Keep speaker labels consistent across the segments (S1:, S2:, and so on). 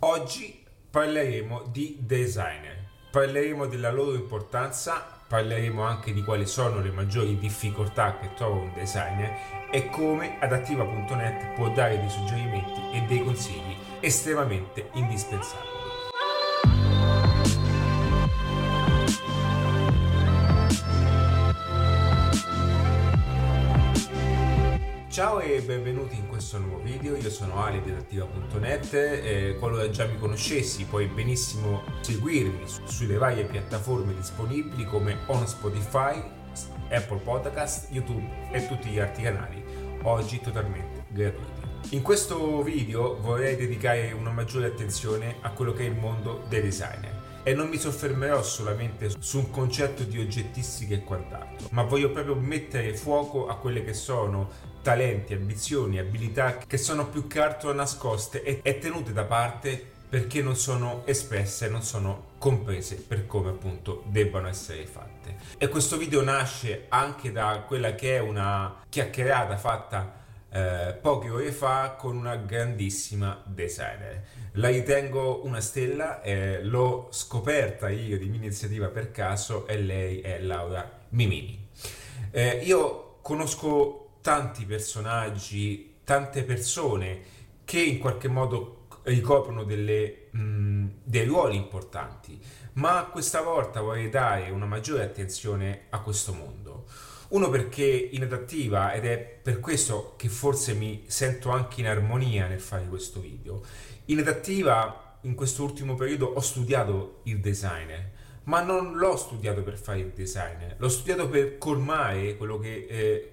S1: Oggi parleremo di designer, parleremo della loro importanza, parleremo anche di quali sono le maggiori difficoltà che trova un designer e come adattiva.net può dare dei suggerimenti e dei consigli estremamente indispensabili. Ciao e benvenuti in questo nuovo video, io sono Ali di Adattiva.net e qualora già mi conoscessi puoi benissimo seguirmi sulle varie piattaforme disponibili come On Spotify, Apple Podcast, YouTube e tutti gli altri canali, oggi totalmente gratuiti. In questo video vorrei dedicare una maggiore attenzione a quello che è il mondo dei designer e non mi soffermerò solamente su un concetto di oggettistica e quant'altro, ma voglio proprio mettere fuoco a quelle che sono talenti, ambizioni, abilità che sono più che altro nascoste e, e tenute da parte perché non sono espresse, non sono comprese per come appunto debbano essere fatte. E questo video nasce anche da quella che è una chiacchierata fatta eh, poche ore fa con una grandissima designer. La ritengo una stella, eh, l'ho scoperta io di mia iniziativa per caso e lei è Laura Mimini. Eh, io conosco tanti personaggi, tante persone che in qualche modo ricoprono delle, mh, dei ruoli importanti, ma questa volta vorrei dare una maggiore attenzione a questo mondo. Uno perché inadattiva ed è per questo che forse mi sento anche in armonia nel fare questo video. Inadattiva in questo ultimo periodo ho studiato il designer, ma non l'ho studiato per fare il designer, l'ho studiato per colmare quello che eh,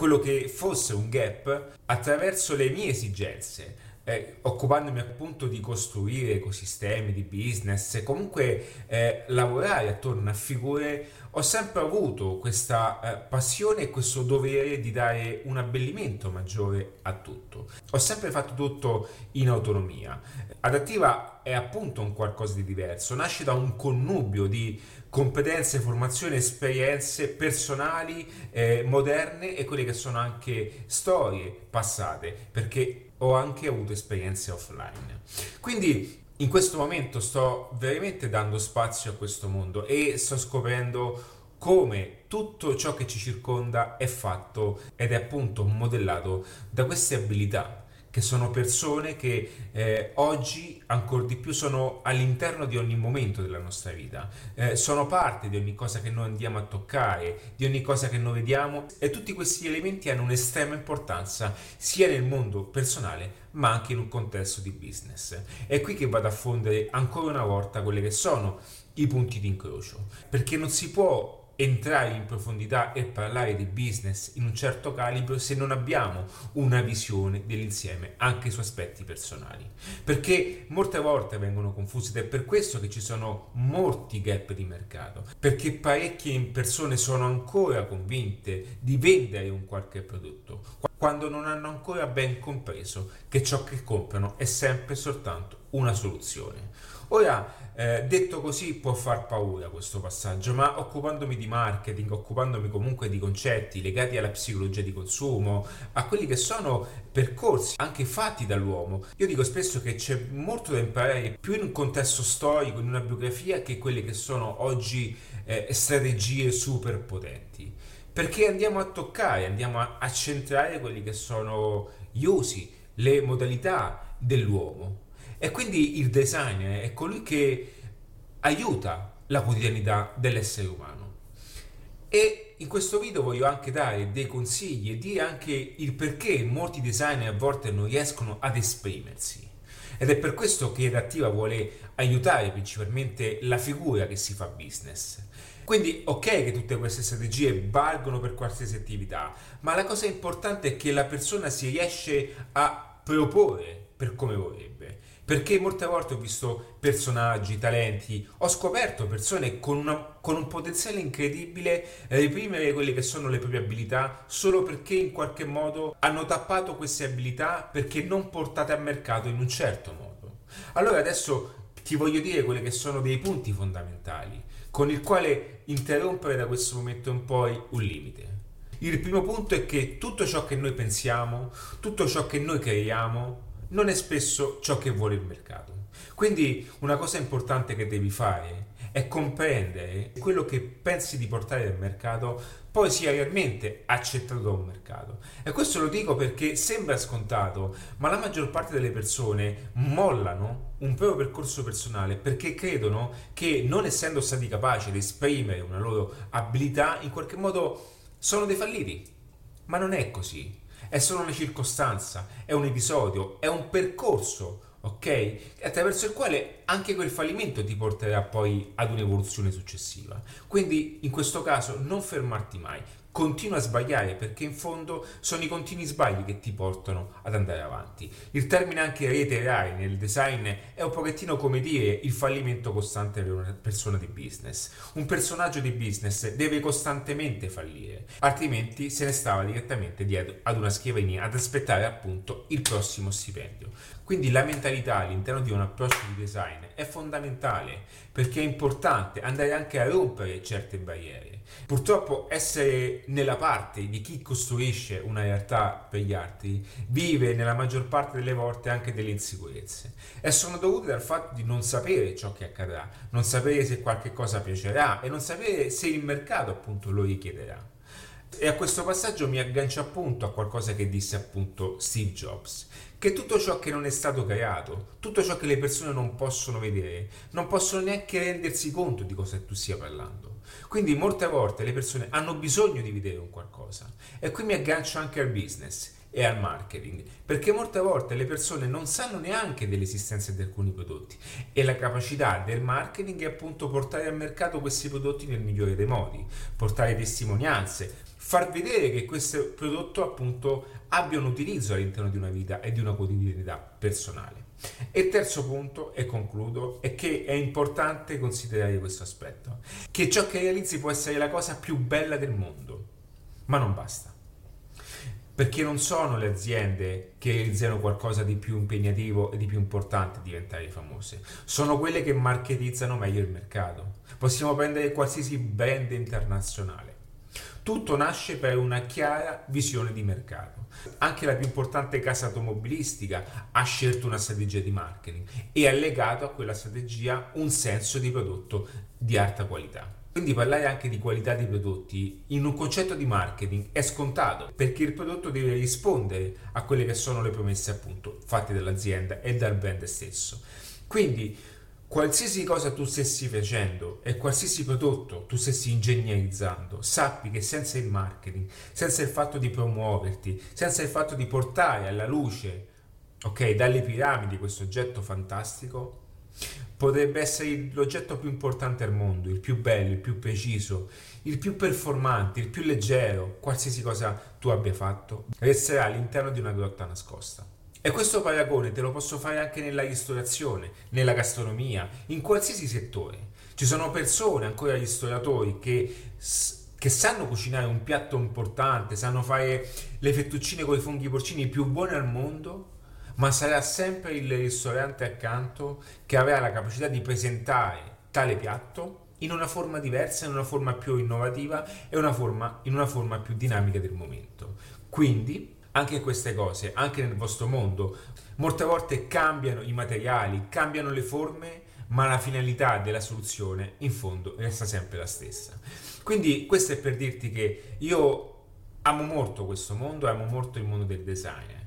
S1: quello che fosse un gap attraverso le mie esigenze, eh, occupandomi appunto di costruire ecosistemi di business comunque eh, lavorare attorno a figure, ho sempre avuto questa eh, passione e questo dovere di dare un abbellimento maggiore a tutto. Ho sempre fatto tutto in autonomia. Adattiva è appunto un qualcosa di diverso, nasce da un connubio di competenze, formazione, esperienze personali, eh, moderne e quelle che sono anche storie passate, perché ho anche avuto esperienze offline. Quindi in questo momento sto veramente dando spazio a questo mondo e sto scoprendo come tutto ciò che ci circonda è fatto ed è appunto modellato da queste abilità che sono persone che eh, oggi ancora di più sono all'interno di ogni momento della nostra vita, eh, sono parte di ogni cosa che noi andiamo a toccare, di ogni cosa che noi vediamo e tutti questi elementi hanno un'estrema importanza sia nel mondo personale ma anche in un contesto di business. È qui che vado a fondere ancora una volta quelli che sono i punti di incrocio, perché non si può entrare in profondità e parlare di business in un certo calibro se non abbiamo una visione dell'insieme anche su aspetti personali. Perché molte volte vengono confuse ed è per questo che ci sono molti gap di mercato perché parecchie persone sono ancora convinte di vendere un qualche prodotto quando non hanno ancora ben compreso che ciò che comprano è sempre soltanto una soluzione ora eh, detto così può far paura questo passaggio, ma occupandomi di marketing, occupandomi comunque di concetti legati alla psicologia di consumo, a quelli che sono percorsi anche fatti dall'uomo, io dico spesso che c'è molto da imparare più in un contesto storico, in una biografia, che quelle che sono oggi eh, strategie super potenti. Perché andiamo a toccare, andiamo a, a centrare quelli che sono gli usi, le modalità dell'uomo e quindi il designer è colui che aiuta la quotidianità dell'essere umano. E in questo video voglio anche dare dei consigli e dire anche il perché molti designer a volte non riescono ad esprimersi. Ed è per questo che Redattiva vuole aiutare principalmente la figura che si fa business. Quindi ok che tutte queste strategie valgono per qualsiasi attività, ma la cosa importante è che la persona si riesce a proporre per come vorrebbe. Perché molte volte ho visto personaggi, talenti, ho scoperto persone con, una, con un potenziale incredibile reprimere quelle che sono le proprie abilità solo perché in qualche modo hanno tappato queste abilità perché non portate a mercato in un certo modo. Allora adesso ti voglio dire quelli che sono dei punti fondamentali con il quale interrompere da questo momento in poi un limite. Il primo punto è che tutto ciò che noi pensiamo, tutto ciò che noi creiamo, non è spesso ciò che vuole il mercato. Quindi una cosa importante che devi fare è comprendere quello che pensi di portare al mercato poi sia realmente accettato da un mercato. E questo lo dico perché sembra scontato, ma la maggior parte delle persone mollano un proprio percorso personale perché credono che non essendo stati capaci di esprimere una loro abilità, in qualche modo sono dei falliti. Ma non è così. È solo una circostanza, è un episodio, è un percorso ok? Attraverso il quale anche quel fallimento ti porterà poi ad un'evoluzione successiva. Quindi in questo caso non fermarti mai, continua a sbagliare perché in fondo sono i continui sbagli che ti portano ad andare avanti. Il termine anche reiterare nel design è un pochettino come dire il fallimento costante per una persona di business. Un personaggio di business deve costantemente fallire, altrimenti se ne stava direttamente dietro ad una scrivania ad aspettare appunto il prossimo stipendio. Quindi la mentalità all'interno di un approccio di design è fondamentale perché è importante andare anche a rompere certe barriere. Purtroppo essere nella parte di chi costruisce una realtà per gli altri vive nella maggior parte delle volte anche delle insicurezze e sono dovute dal fatto di non sapere ciò che accadrà, non sapere se qualche cosa piacerà e non sapere se il mercato appunto lo richiederà. E a questo passaggio mi aggancio appunto a qualcosa che disse appunto Steve Jobs, che tutto ciò che non è stato creato, tutto ciò che le persone non possono vedere, non possono neanche rendersi conto di cosa tu stia parlando. Quindi molte volte le persone hanno bisogno di vedere un qualcosa. E qui mi aggancio anche al business e al marketing, perché molte volte le persone non sanno neanche dell'esistenza di alcuni prodotti e la capacità del marketing è appunto portare al mercato questi prodotti nel migliore dei modi, portare testimonianze, far vedere che questo prodotto appunto abbia un utilizzo all'interno di una vita e di una quotidianità personale. E terzo punto, e concludo, è che è importante considerare questo aspetto, che ciò che realizzi può essere la cosa più bella del mondo, ma non basta. Perché non sono le aziende che realizzano qualcosa di più impegnativo e di più importante diventare famose, sono quelle che marketizzano meglio il mercato. Possiamo prendere qualsiasi brand internazionale tutto nasce per una chiara visione di mercato. Anche la più importante casa automobilistica ha scelto una strategia di marketing e ha legato a quella strategia un senso di prodotto di alta qualità. Quindi parlare anche di qualità dei prodotti in un concetto di marketing è scontato perché il prodotto deve rispondere a quelle che sono le promesse appunto fatte dall'azienda e dal brand stesso. Quindi qualsiasi cosa tu stessi facendo e qualsiasi prodotto tu stessi ingegnerizzando, sappi che senza il marketing, senza il fatto di promuoverti, senza il fatto di portare alla luce, ok, dalle piramidi questo oggetto fantastico, potrebbe essere l'oggetto più importante al mondo, il più bello, il più preciso, il più performante, il più leggero, qualsiasi cosa tu abbia fatto, resterà all'interno di una grotta nascosta. E questo paragone te lo posso fare anche nella ristorazione, nella gastronomia, in qualsiasi settore. Ci sono persone, ancora ristoratori, che, che sanno cucinare un piatto importante, sanno fare le fettuccine con i funghi porcini più buone al mondo, ma sarà sempre il ristorante accanto che avrà la capacità di presentare tale piatto in una forma diversa, in una forma più innovativa e una forma, in una forma più dinamica del momento. Quindi anche queste cose, anche nel vostro mondo, molte volte cambiano i materiali, cambiano le forme, ma la finalità della soluzione in fondo resta sempre la stessa. Quindi questo è per dirti che io amo molto questo mondo, amo molto il mondo del design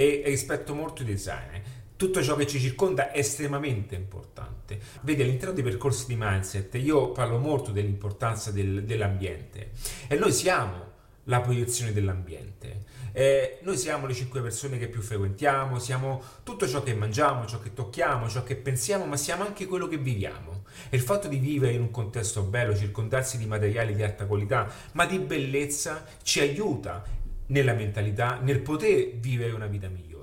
S1: e rispetto molto i design. Tutto ciò che ci circonda è estremamente importante. Vedi, all'interno dei percorsi di mindset io parlo molto dell'importanza del, dell'ambiente e noi siamo la proiezione dell'ambiente. Eh, noi siamo le cinque persone che più frequentiamo, siamo tutto ciò che mangiamo, ciò che tocchiamo, ciò che pensiamo, ma siamo anche quello che viviamo. E il fatto di vivere in un contesto bello, circondarsi di materiali di alta qualità, ma di bellezza, ci aiuta nella mentalità, nel poter vivere una vita migliore.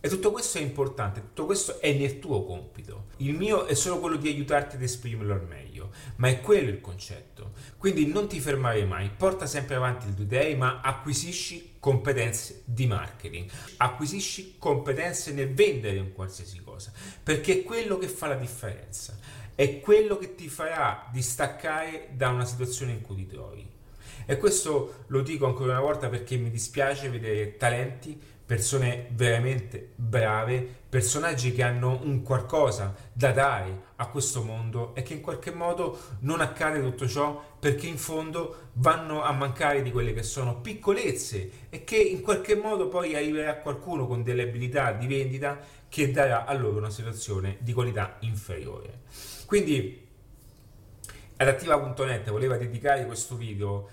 S1: E tutto questo è importante, tutto questo è nel tuo compito. Il mio è solo quello di aiutarti ad esprimerlo al meglio, ma è quello il concetto. Quindi non ti fermare mai, porta sempre avanti il tuo idee, ma acquisisci competenze di marketing, acquisisci competenze nel vendere un qualsiasi cosa, perché è quello che fa la differenza, è quello che ti farà distaccare da una situazione in cui ti trovi. E questo lo dico ancora una volta perché mi dispiace vedere talenti persone veramente brave, personaggi che hanno un qualcosa da dare a questo mondo e che in qualche modo non accade tutto ciò perché in fondo vanno a mancare di quelle che sono piccolezze e che in qualche modo poi arriverà qualcuno con delle abilità di vendita che darà a loro una situazione di qualità inferiore. Quindi adattiva.net voleva dedicare questo video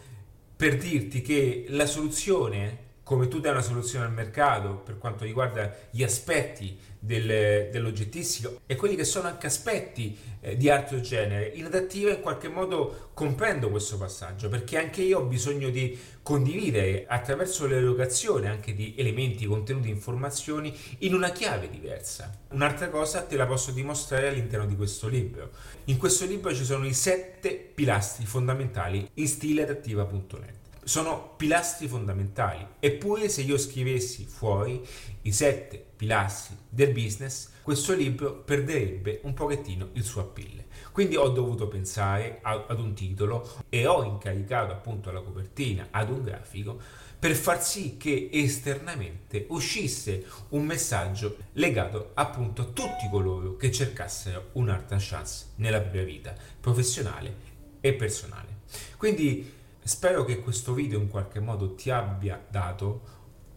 S1: per dirti che la soluzione come tu dai una soluzione al mercato per quanto riguarda gli aspetti del, dell'oggettistico e quelli che sono anche aspetti eh, di altro genere. In adattiva in qualche modo comprendo questo passaggio perché anche io ho bisogno di condividere attraverso l'erogazione anche di elementi, contenuti, informazioni in una chiave diversa. Un'altra cosa te la posso dimostrare all'interno di questo libro. In questo libro ci sono i sette pilastri fondamentali in stile adattiva.net sono pilastri fondamentali. Eppure se io scrivessi fuori i sette pilastri del business, questo libro perderebbe un pochettino il suo appeal. Quindi ho dovuto pensare ad un titolo e ho incaricato appunto la copertina ad un grafico per far sì che esternamente uscisse un messaggio legato appunto a tutti coloro che cercassero un'altra chance nella propria vita professionale e personale. Quindi Spero che questo video in qualche modo ti abbia dato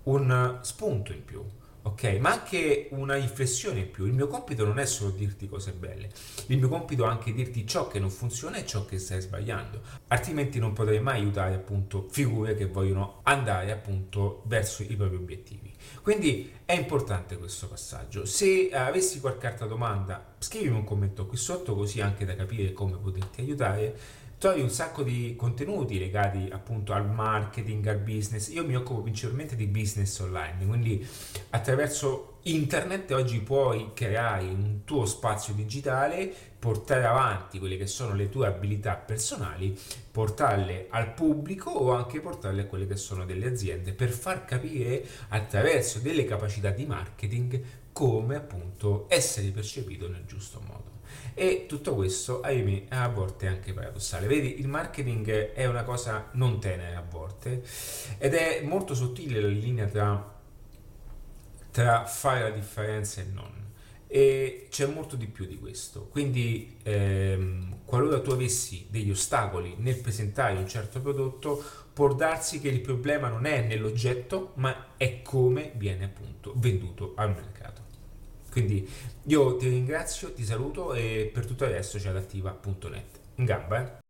S1: un spunto in più, ok? Ma anche una riflessione in più. Il mio compito non è solo dirti cose belle, il mio compito è anche dirti ciò che non funziona e ciò che stai sbagliando, altrimenti non potrei mai aiutare appunto figure che vogliono andare appunto verso i propri obiettivi. Quindi è importante questo passaggio. Se avessi qualche altra domanda, scrivimi un commento qui sotto così anche da capire come poterti aiutare trovi un sacco di contenuti legati appunto al marketing, al business. Io mi occupo principalmente di business online, quindi attraverso internet oggi puoi creare un tuo spazio digitale, portare avanti quelle che sono le tue abilità personali, portarle al pubblico o anche portarle a quelle che sono delle aziende per far capire attraverso delle capacità di marketing come appunto essere percepito nel giusto modo. E tutto questo, ahimè, a volte è anche paradossale. Vedi, il marketing è una cosa non tenera a volte ed è molto sottile la linea tra, tra fare la differenza e non. E c'è molto di più di questo. Quindi, ehm, qualora tu avessi degli ostacoli nel presentare un certo prodotto, può darsi che il problema non è nell'oggetto, ma è come viene appunto venduto al mercato. Quindi io ti ringrazio, ti saluto e per tutto adesso c'è adattiva.net. In gamba, eh?